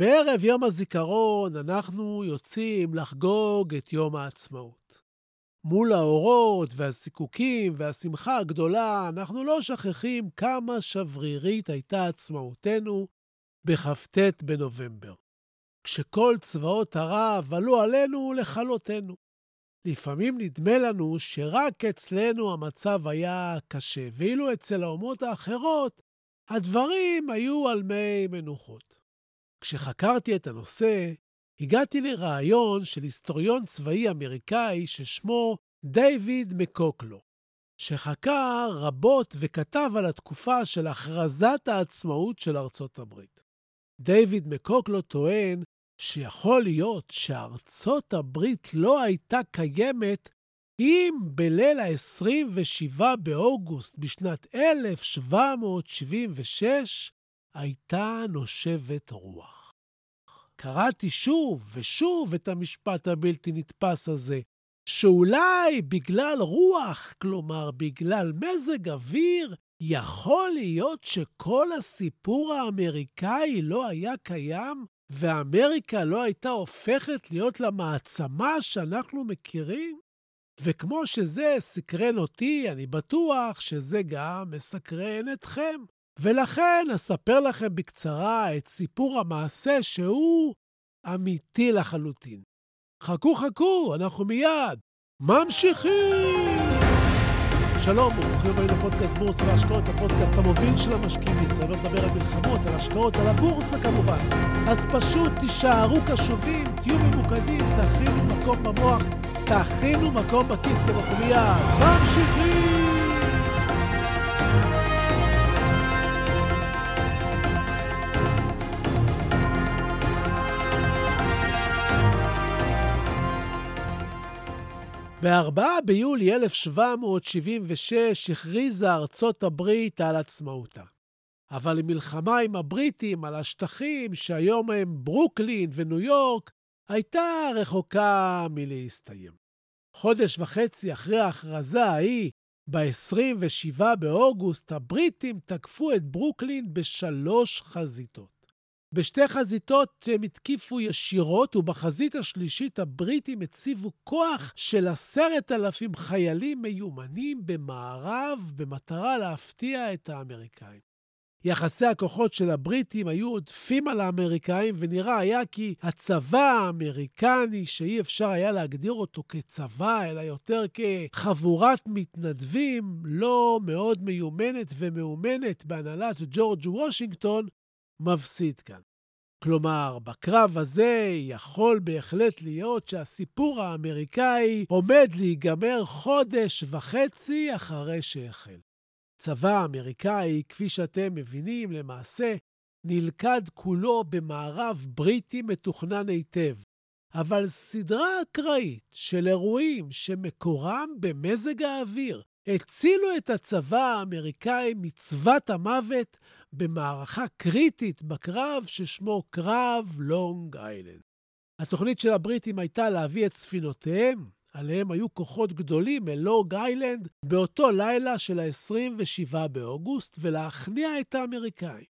בערב יום הזיכרון אנחנו יוצאים לחגוג את יום העצמאות. מול האורות והזיקוקים והשמחה הגדולה, אנחנו לא שכחים כמה שברירית הייתה עצמאותנו בכ"ט בנובמבר, כשכל צבאות ערב עלו עלינו לכלותנו. לפעמים נדמה לנו שרק אצלנו המצב היה קשה, ואילו אצל האומות האחרות הדברים היו על מי מנוחות. כשחקרתי את הנושא, הגעתי לרעיון של היסטוריון צבאי אמריקאי ששמו דיוויד מקוקלו, שחקר רבות וכתב על התקופה של הכרזת העצמאות של ארצות הברית. דיוויד מקוקלו טוען שיכול להיות שארצות הברית לא הייתה קיימת אם בליל ה-27 באוגוסט בשנת 1776 הייתה נושבת רוח. קראתי שוב ושוב את המשפט הבלתי נתפס הזה, שאולי בגלל רוח, כלומר בגלל מזג אוויר, יכול להיות שכל הסיפור האמריקאי לא היה קיים, ואמריקה לא הייתה הופכת להיות למעצמה שאנחנו מכירים? וכמו שזה סקרן אותי, אני בטוח שזה גם מסקרן אתכם. ולכן אספר לכם בקצרה את סיפור המעשה שהוא אמיתי לחלוטין. חכו, חכו, אנחנו מיד ממשיכים! שלום, ברוכים הבאים לפודקאסט בורסה והשקעות, הפודקאסט המוביל של המשקיעים בישראל. לא מדבר על מלחמות, על השקעות, על הבורסה כמובן. אז פשוט תישארו קשובים, תהיו ממוקדים, תכינו מקום במוח, תכינו מקום בכיס, כי אנחנו מיד ממשיכים! ב-4 ביולי 1776 הכריזה ארצות הברית על עצמאותה. אבל המלחמה עם הבריטים על השטחים, שהיום הם ברוקלין וניו יורק, הייתה רחוקה מלהסתיים. חודש וחצי אחרי ההכרזה ההיא, ב-27 באוגוסט, הבריטים תקפו את ברוקלין בשלוש חזיתות. בשתי חזיתות הם התקיפו ישירות, ובחזית השלישית הבריטים הציבו כוח של עשרת אלפים חיילים מיומנים במערב, במטרה להפתיע את האמריקאים. יחסי הכוחות של הבריטים היו עודפים על האמריקאים, ונראה היה כי הצבא האמריקני, שאי אפשר היה להגדיר אותו כצבא, אלא יותר כחבורת מתנדבים לא מאוד מיומנת ומאומנת בהנהלת ג'ורג' וושינגטון, מפסיד כאן. כלומר, בקרב הזה יכול בהחלט להיות שהסיפור האמריקאי עומד להיגמר חודש וחצי אחרי שהחל. צבא האמריקאי, כפי שאתם מבינים, למעשה נלכד כולו במערב בריטי מתוכנן היטב. אבל סדרה אקראית של אירועים שמקורם במזג האוויר הצילו את הצבא האמריקאי מצוות המוות במערכה קריטית בקרב ששמו קרב לונג איילנד. התוכנית של הבריטים הייתה להביא את ספינותיהם, עליהם היו כוחות גדולים אל לונג איילנד, באותו לילה של ה-27 באוגוסט, ולהכניע את האמריקאים.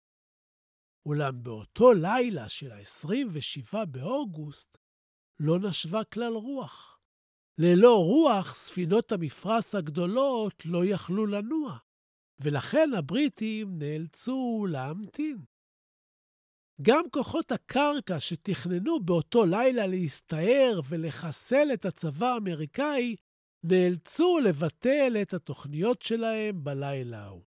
אולם באותו לילה של ה-27 באוגוסט לא נשבה כלל רוח. ללא רוח, ספינות המפרש הגדולות לא יכלו לנוע. ולכן הבריטים נאלצו להמתין. גם כוחות הקרקע שתכננו באותו לילה להסתער ולחסל את הצבא האמריקאי, נאלצו לבטל את התוכניות שלהם בלילה ההוא.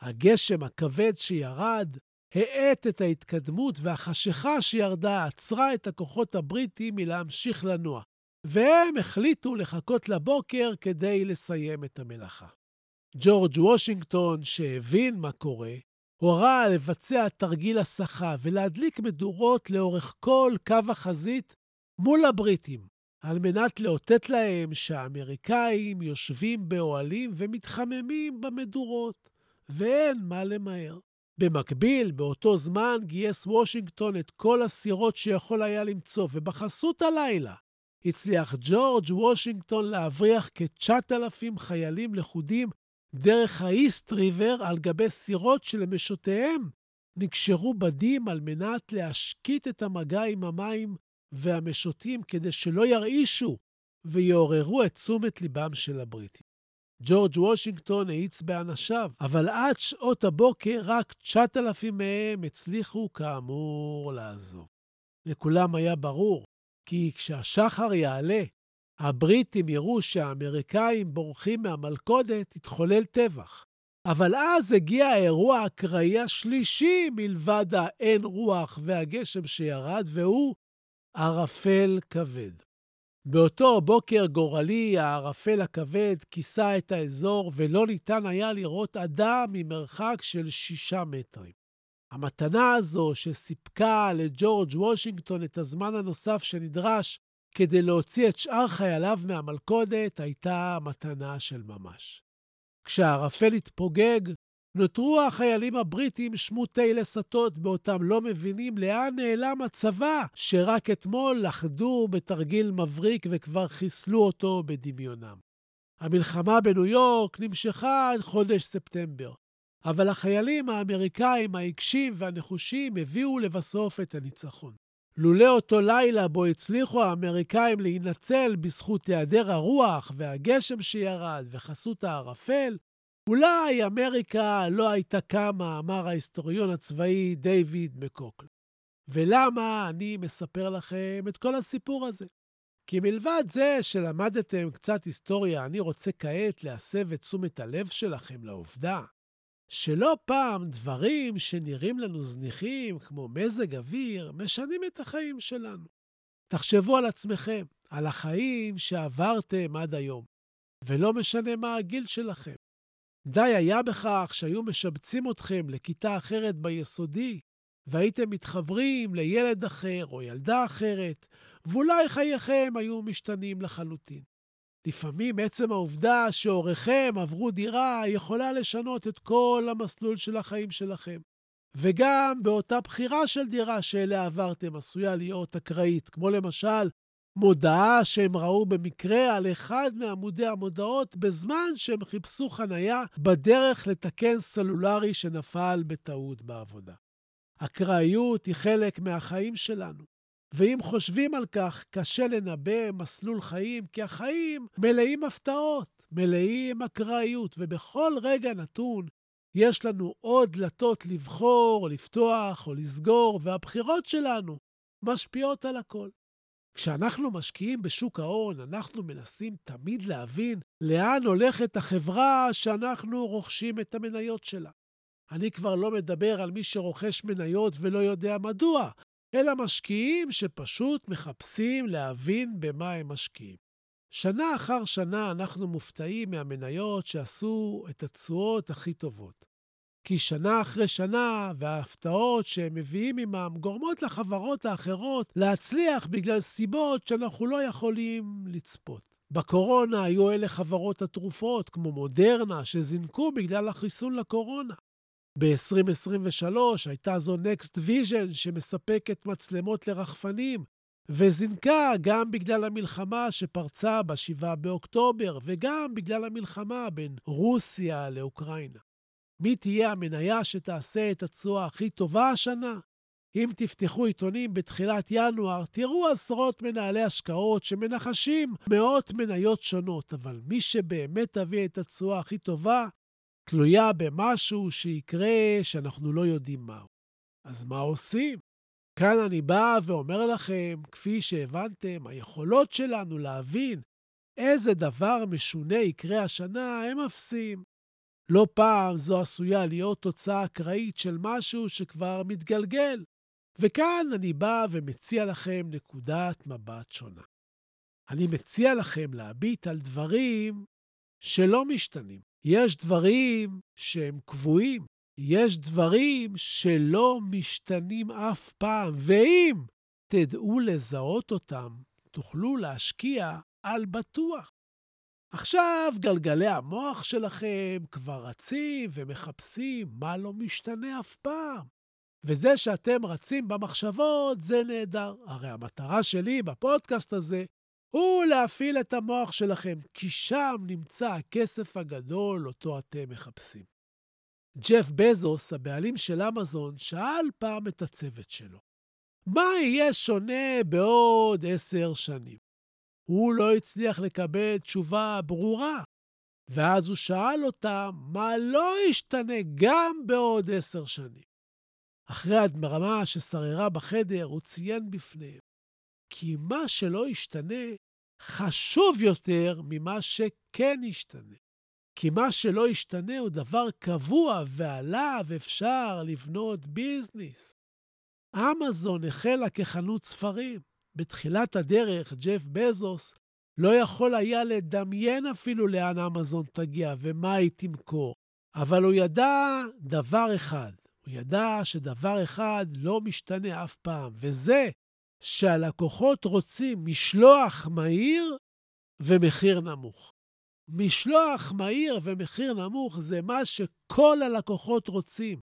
הגשם הכבד שירד האט את ההתקדמות, והחשיכה שירדה עצרה את הכוחות הבריטים מלהמשיך לנוע, והם החליטו לחכות לבוקר כדי לסיים את המלאכה. ג'ורג' וושינגטון, שהבין מה קורה, הורה לבצע תרגיל הסחה ולהדליק מדורות לאורך כל קו החזית מול הבריטים, על מנת לאותת להם שהאמריקאים יושבים באוהלים ומתחממים במדורות, ואין מה למהר. במקביל, באותו זמן גייס וושינגטון את כל הסירות שיכול היה למצוא, ובחסות הלילה הצליח ג'ורג' וושינגטון להבריח כ-9,000 חיילים לכודים דרך האיסט ריבר על גבי סירות שלמשותיהם נקשרו בדים על מנת להשקיט את המגע עם המים והמשוטים כדי שלא ירעישו ויעוררו את תשומת ליבם של הבריטים. ג'ורג' וושינגטון האיץ באנשיו, אבל עד שעות הבוקר רק 9,000 מהם הצליחו כאמור לעזוב. לכולם היה ברור כי כשהשחר יעלה, הבריטים יראו שהאמריקאים בורחים מהמלכודת, יתחולל טבח. אבל אז הגיע האירוע האקראי השלישי מלבד האין רוח והגשם שירד, והוא ערפל כבד. באותו בוקר גורלי, הערפל הכבד כיסה את האזור, ולא ניתן היה לראות אדם ממרחק של שישה מטרים. המתנה הזו, שסיפקה לג'ורג' וושינגטון את הזמן הנוסף שנדרש כדי להוציא את שאר חייליו מהמלכודת, הייתה מתנה של ממש. כשהערפל התפוגג, נותרו החיילים הבריטים שמוטי לסטות באותם לא מבינים לאן נעלם הצבא, שרק אתמול לכדו בתרגיל מבריק וכבר חיסלו אותו בדמיונם. המלחמה בניו יורק נמשכה עד חודש ספטמבר, אבל החיילים האמריקאים העיקשים והנחושים הביאו לבסוף את הניצחון. לולא אותו לילה בו הצליחו האמריקאים להינצל בזכות היעדר הרוח והגשם שירד וחסות הערפל, אולי אמריקה לא הייתה קמה, אמר ההיסטוריון הצבאי דיוויד מקוקל. ולמה אני מספר לכם את כל הסיפור הזה? כי מלבד זה שלמדתם קצת היסטוריה, אני רוצה כעת להסב את תשומת הלב שלכם לעובדה שלא פעם דברים שנראים לנו זניחים, כמו מזג אוויר, משנים את החיים שלנו. תחשבו על עצמכם, על החיים שעברתם עד היום, ולא משנה מה הגיל שלכם. די היה בכך שהיו משבצים אתכם לכיתה אחרת ביסודי, והייתם מתחברים לילד אחר או ילדה אחרת, ואולי חייכם היו משתנים לחלוטין. לפעמים עצם העובדה שהוריכם עברו דירה יכולה לשנות את כל המסלול של החיים שלכם. וגם באותה בחירה של דירה שאליה עברתם עשויה להיות אקראית, כמו למשל מודעה שהם ראו במקרה על אחד מעמודי המודעות בזמן שהם חיפשו חנייה בדרך לתקן סלולרי שנפל בטעות בעבודה. אקראיות היא חלק מהחיים שלנו. ואם חושבים על כך, קשה לנבא מסלול חיים, כי החיים מלאים הפתעות, מלאים אקראיות, ובכל רגע נתון יש לנו עוד דלתות לבחור, או לפתוח, או לסגור, והבחירות שלנו משפיעות על הכל. כשאנחנו משקיעים בשוק ההון, אנחנו מנסים תמיד להבין לאן הולכת החברה שאנחנו רוכשים את המניות שלה. אני כבר לא מדבר על מי שרוכש מניות ולא יודע מדוע, אלא משקיעים שפשוט מחפשים להבין במה הם משקיעים. שנה אחר שנה אנחנו מופתעים מהמניות שעשו את התשואות הכי טובות. כי שנה אחרי שנה, וההפתעות שהם מביאים עמם גורמות לחברות האחרות להצליח בגלל סיבות שאנחנו לא יכולים לצפות. בקורונה היו אלה חברות התרופות, כמו מודרנה, שזינקו בגלל החיסון לקורונה. ב-2023 הייתה זו Next Vision שמספקת מצלמות לרחפנים, וזינקה גם בגלל המלחמה שפרצה ב-7 באוקטובר, וגם בגלל המלחמה בין רוסיה לאוקראינה. מי תהיה המניה שתעשה את התשואה הכי טובה השנה? אם תפתחו עיתונים בתחילת ינואר, תראו עשרות מנהלי השקעות שמנחשים מאות מניות שונות, אבל מי שבאמת תביא את התשואה הכי טובה, תלויה במשהו שיקרה שאנחנו לא יודעים מהו. אז מה עושים? כאן אני בא ואומר לכם, כפי שהבנתם, היכולות שלנו להבין איזה דבר משונה יקרה השנה הם אפסיים. לא פעם זו עשויה להיות תוצאה אקראית של משהו שכבר מתגלגל. וכאן אני בא ומציע לכם נקודת מבט שונה. אני מציע לכם להביט על דברים שלא משתנים. יש דברים שהם קבועים, יש דברים שלא משתנים אף פעם, ואם תדעו לזהות אותם, תוכלו להשקיע על בטוח. עכשיו גלגלי המוח שלכם כבר רצים ומחפשים מה לא משתנה אף פעם. וזה שאתם רצים במחשבות זה נהדר. הרי המטרה שלי בפודקאסט הזה הוא להפעיל את המוח שלכם, כי שם נמצא הכסף הגדול אותו אתם מחפשים. ג'ף בזוס, הבעלים של אמזון, שאל פעם את הצוות שלו, מה יהיה שונה בעוד עשר שנים? הוא לא הצליח לקבל תשובה ברורה, ואז הוא שאל אותם מה לא ישתנה גם בעוד עשר שנים. אחרי הדמרמה ששררה בחדר, הוא ציין בפניהם כי מה שלא ישתנה חשוב יותר ממה שכן ישתנה. כי מה שלא ישתנה הוא דבר קבוע ועליו אפשר לבנות ביזנס. אמזון החלה כחנות ספרים. בתחילת הדרך, ג'ף בזוס לא יכול היה לדמיין אפילו לאן אמזון תגיע ומה היא תמכור. אבל הוא ידע דבר אחד, הוא ידע שדבר אחד לא משתנה אף פעם, וזה שהלקוחות רוצים משלוח מהיר ומחיר נמוך. משלוח מהיר ומחיר נמוך זה מה שכל הלקוחות רוצים.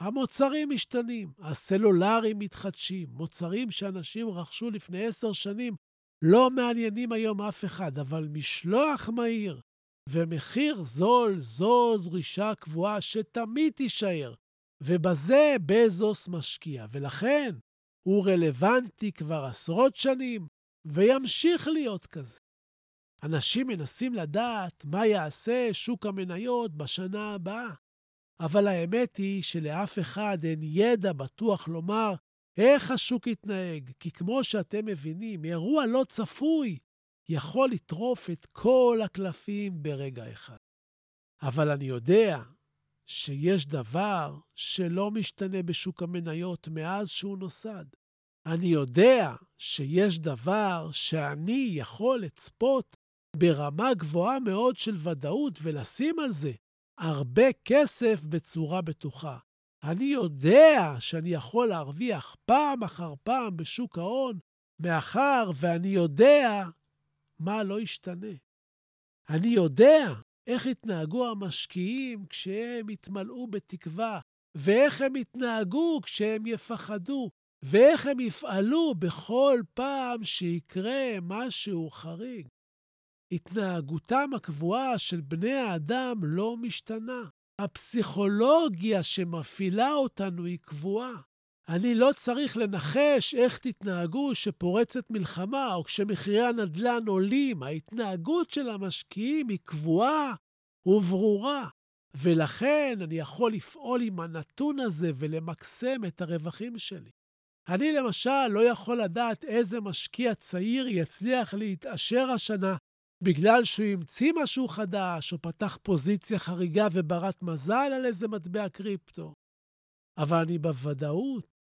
המוצרים משתנים, הסלולרים מתחדשים, מוצרים שאנשים רכשו לפני עשר שנים לא מעניינים היום אף אחד, אבל משלוח מהיר ומחיר זול זו דרישה קבועה שתמיד תישאר, ובזה בזוס משקיע, ולכן הוא רלוונטי כבר עשרות שנים וימשיך להיות כזה. אנשים מנסים לדעת מה יעשה שוק המניות בשנה הבאה. אבל האמת היא שלאף אחד אין ידע בטוח לומר איך השוק יתנהג, כי כמו שאתם מבינים, אירוע לא צפוי יכול לטרוף את כל הקלפים ברגע אחד. אבל אני יודע שיש דבר שלא משתנה בשוק המניות מאז שהוא נוסד. אני יודע שיש דבר שאני יכול לצפות ברמה גבוהה מאוד של ודאות ולשים על זה הרבה כסף בצורה בטוחה. אני יודע שאני יכול להרוויח פעם אחר פעם בשוק ההון, מאחר ואני יודע מה לא ישתנה. אני יודע איך יתנהגו המשקיעים כשהם יתמלאו בתקווה, ואיך הם יתנהגו כשהם יפחדו, ואיך הם יפעלו בכל פעם שיקרה משהו חריג. התנהגותם הקבועה של בני האדם לא משתנה. הפסיכולוגיה שמפעילה אותנו היא קבועה. אני לא צריך לנחש איך תתנהגו כשפורצת מלחמה או כשמחירי הנדל"ן עולים. ההתנהגות של המשקיעים היא קבועה וברורה, ולכן אני יכול לפעול עם הנתון הזה ולמקסם את הרווחים שלי. אני למשל לא יכול לדעת איזה משקיע צעיר יצליח להתעשר השנה בגלל שהוא המציא משהו חדש, או פתח פוזיציה חריגה וברת מזל על איזה מטבע קריפטו. אבל אני בוודאות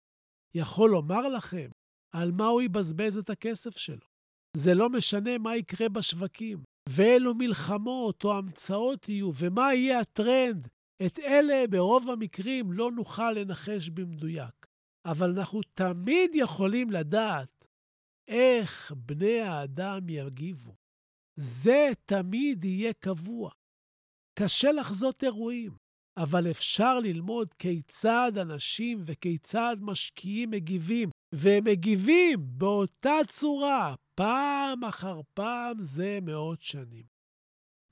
יכול לומר לכם על מה הוא יבזבז את הכסף שלו. זה לא משנה מה יקרה בשווקים, ואילו מלחמות או המצאות יהיו, ומה יהיה הטרנד. את אלה ברוב המקרים לא נוכל לנחש במדויק. אבל אנחנו תמיד יכולים לדעת איך בני האדם יגיבו. זה תמיד יהיה קבוע. קשה לחזות אירועים, אבל אפשר ללמוד כיצד אנשים וכיצד משקיעים מגיבים, והם מגיבים באותה צורה פעם אחר פעם זה מאות שנים.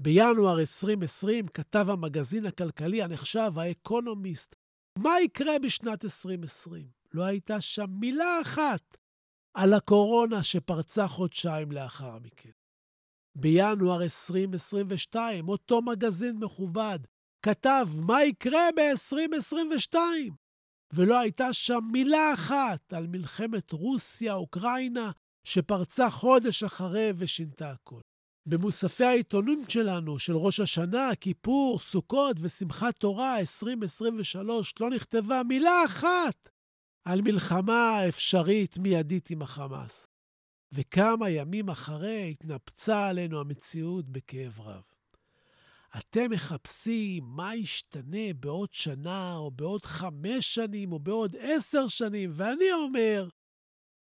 בינואר 2020 כתב המגזין הכלכלי הנחשב, האקונומיסט, מה יקרה בשנת 2020? לא הייתה שם מילה אחת על הקורונה שפרצה חודשיים לאחר מכן. בינואר 2022, אותו מגזין מכובד כתב מה יקרה ב-2022, ולא הייתה שם מילה אחת על מלחמת רוסיה-אוקראינה שפרצה חודש אחרי ושינתה הכול. במוספי העיתונים שלנו, של ראש השנה, כיפור, סוכות ושמחת תורה 2023, לא נכתבה מילה אחת על מלחמה אפשרית מיידית עם החמאס. וכמה ימים אחרי התנפצה עלינו המציאות בכאב רב. אתם מחפשים מה ישתנה בעוד שנה, או בעוד חמש שנים, או בעוד עשר שנים, ואני אומר,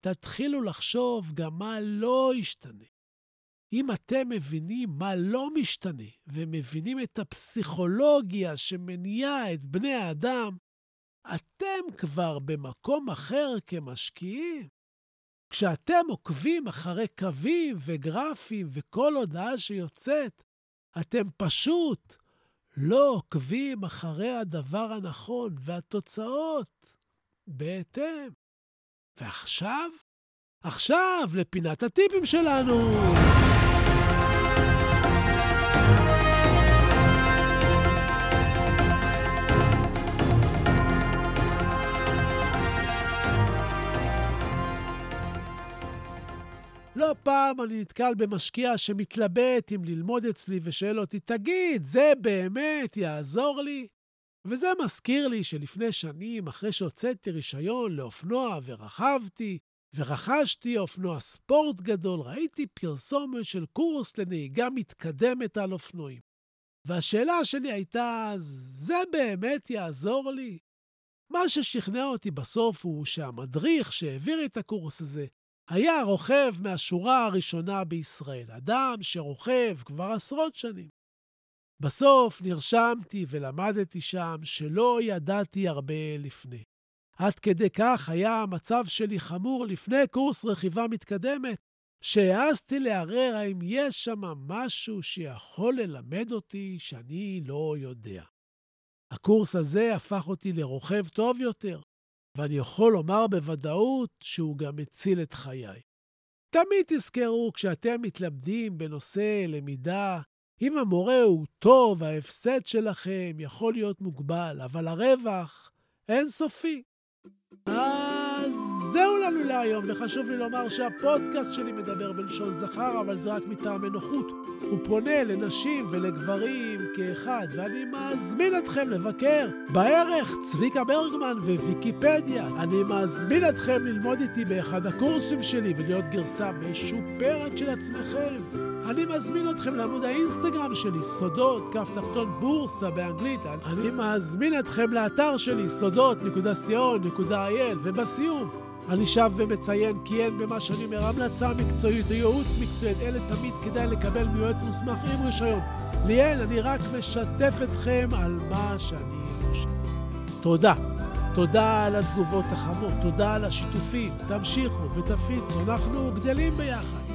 תתחילו לחשוב גם מה לא ישתנה. אם אתם מבינים מה לא משתנה, ומבינים את הפסיכולוגיה שמניעה את בני האדם, אתם כבר במקום אחר כמשקיעים. כשאתם עוקבים אחרי קווים וגרפים וכל הודעה שיוצאת, אתם פשוט לא עוקבים אחרי הדבר הנכון, והתוצאות בהתאם. ועכשיו, עכשיו לפינת הטיפים שלנו. לא פעם אני נתקל במשקיע שמתלבט אם ללמוד אצלי ושואל אותי, תגיד, זה באמת יעזור לי? וזה מזכיר לי שלפני שנים, אחרי שהוצאתי רישיון לאופנוע ורכבתי, ורכשתי אופנוע ספורט גדול, ראיתי פרסומת של קורס לנהיגה מתקדמת על אופנועים. והשאלה שלי הייתה, זה באמת יעזור לי? מה ששכנע אותי בסוף הוא שהמדריך שהעביר את הקורס הזה היה רוכב מהשורה הראשונה בישראל, אדם שרוכב כבר עשרות שנים. בסוף נרשמתי ולמדתי שם שלא ידעתי הרבה לפני. עד כדי כך היה המצב שלי חמור לפני קורס רכיבה מתקדמת, שהעזתי לערער האם יש שם משהו שיכול ללמד אותי שאני לא יודע. הקורס הזה הפך אותי לרוכב טוב יותר, ואני יכול לומר בוודאות שהוא גם הציל את חיי. תמיד תזכרו, כשאתם מתלמדים בנושא למידה, אם המורה הוא טוב, ההפסד שלכם יכול להיות מוגבל, אבל הרווח אינסופי. אז זהו לנו להיום, וחשוב לי לומר שהפודקאסט שלי מדבר בלשון זכר, אבל זה רק מטעמי נוחות. הוא פונה לנשים ולגברים כאחד, ואני מזמין אתכם לבקר בערך צביקה ברגמן וויקיפדיה. אני מזמין אתכם ללמוד איתי באחד הקורסים שלי ולהיות גרסה משופרת של עצמכם. אני מזמין אתכם לעמוד האינסטגרם שלי, סודות, כף תחתון בורסה באנגלית. אני מזמין אתכם לאתר שלי, סודות.co.il, ובסיום, אני שב ומציין כי אין במה שאני אומר המלצה מקצועית או ייעוץ מקצועית, אלה תמיד כדאי לקבל מיועץ מוסמך עם רישיון. ליאן, אני רק משתף אתכם על מה שאני חושב. תודה. תודה על התגובות החמות, תודה על השיתופים. תמשיכו ותפיצו, אנחנו גדלים ביחד.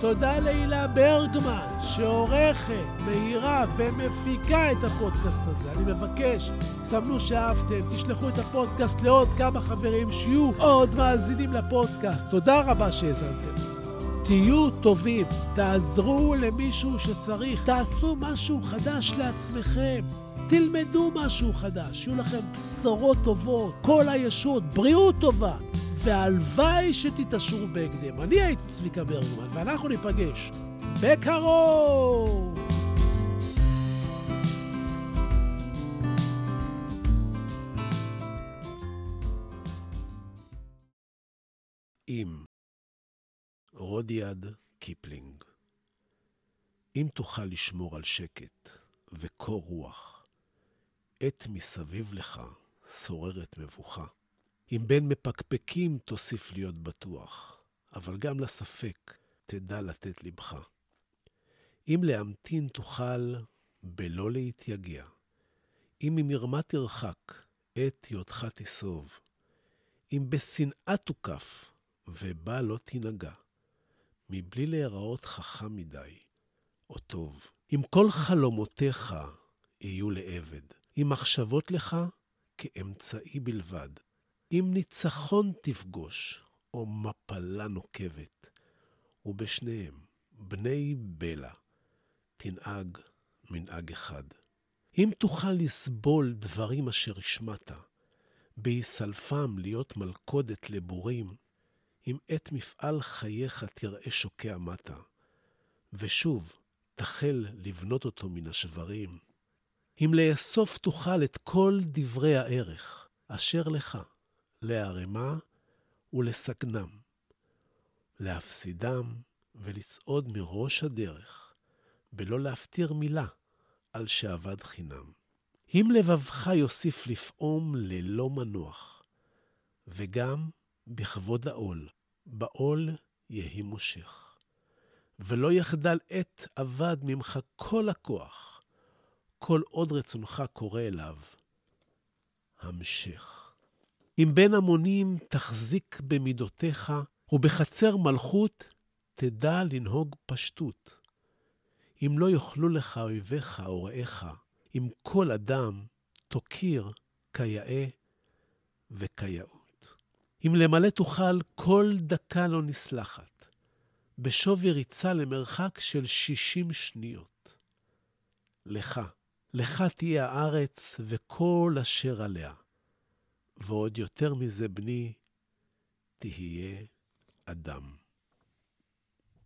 תודה להילה ברגמן, שעורכת, מהירה ומפיקה את הפודקאסט הזה. אני מבקש, סמנו שאהבתם, תשלחו את הפודקאסט לעוד כמה חברים שיהיו עוד מאזינים לפודקאסט. תודה רבה שהאזנתם. תהיו טובים, תעזרו למישהו שצריך, תעשו משהו חדש לעצמכם. תלמדו משהו חדש, שיהיו לכם בשורות טובות, כל הישות, בריאות טובה. והלוואי שתתעשרו בהקדם. אני הייתי צביקה ברגמן, ואנחנו ניפגש בקרוב! עם רודיארד קיפלינג, אם תוכל לשמור על שקט וקור רוח, עת מסביב לך שוררת מבוכה. אם בין מפקפקים תוסיף להיות בטוח, אבל גם לספק תדע לתת לבך. אם להמתין תוכל בלא להתייגע, אם ממרמה תרחק, עת היותך תסוב, אם בשנאה תוקף, ובה לא תנהגע, מבלי להיראות חכם מדי, או טוב. אם כל חלומותיך יהיו לעבד, אם מחשבות לך כאמצעי בלבד, אם ניצחון תפגוש, או מפלה נוקבת, ובשניהם, בני בלע, תנהג מנהג אחד. אם תוכל לסבול דברים אשר השמעת, בהיסלפם להיות מלכודת לבורים, אם את מפעל חייך תראה שוקע מטה, ושוב, תחל לבנות אותו מן השברים. אם לאסוף תוכל את כל דברי הערך אשר לך, לערמה ולסגנם, להפסידם ולצעוד מראש הדרך, בלא להפטיר מילה על שאבד חינם. אם לבבך יוסיף לפעום ללא מנוח, וגם בכבוד העול, בעול יהי מושך. ולא יחדל עת אבד ממך כל הכוח, כל עוד רצונך קורא אליו. המשך. אם בין המונים תחזיק במידותיך, ובחצר מלכות תדע לנהוג פשטות. אם לא יאכלו לך אויביך או רעיך, אם כל אדם תוקיר כיאה וכיאות. אם למלא תוכל, כל דקה לא נסלחת, בשווי ריצה למרחק של שישים שניות. לך, לך תהיה הארץ וכל אשר עליה. ועוד יותר מזה, בני, תהיה אדם.